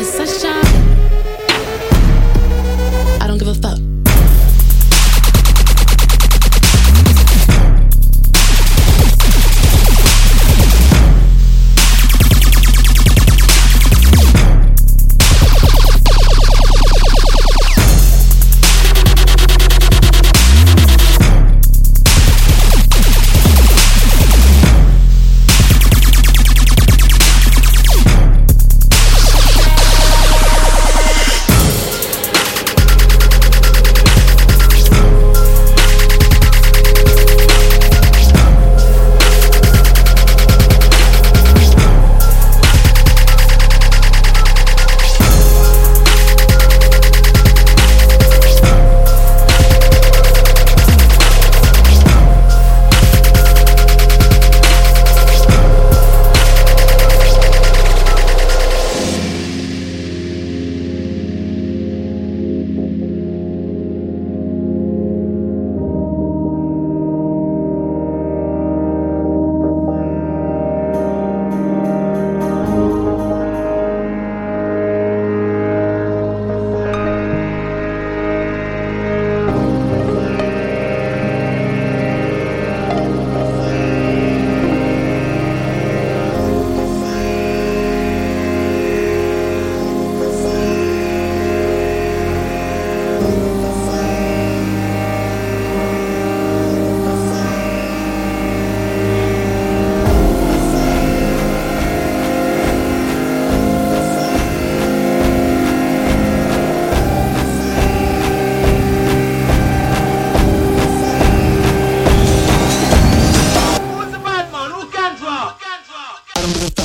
the sunshine. under the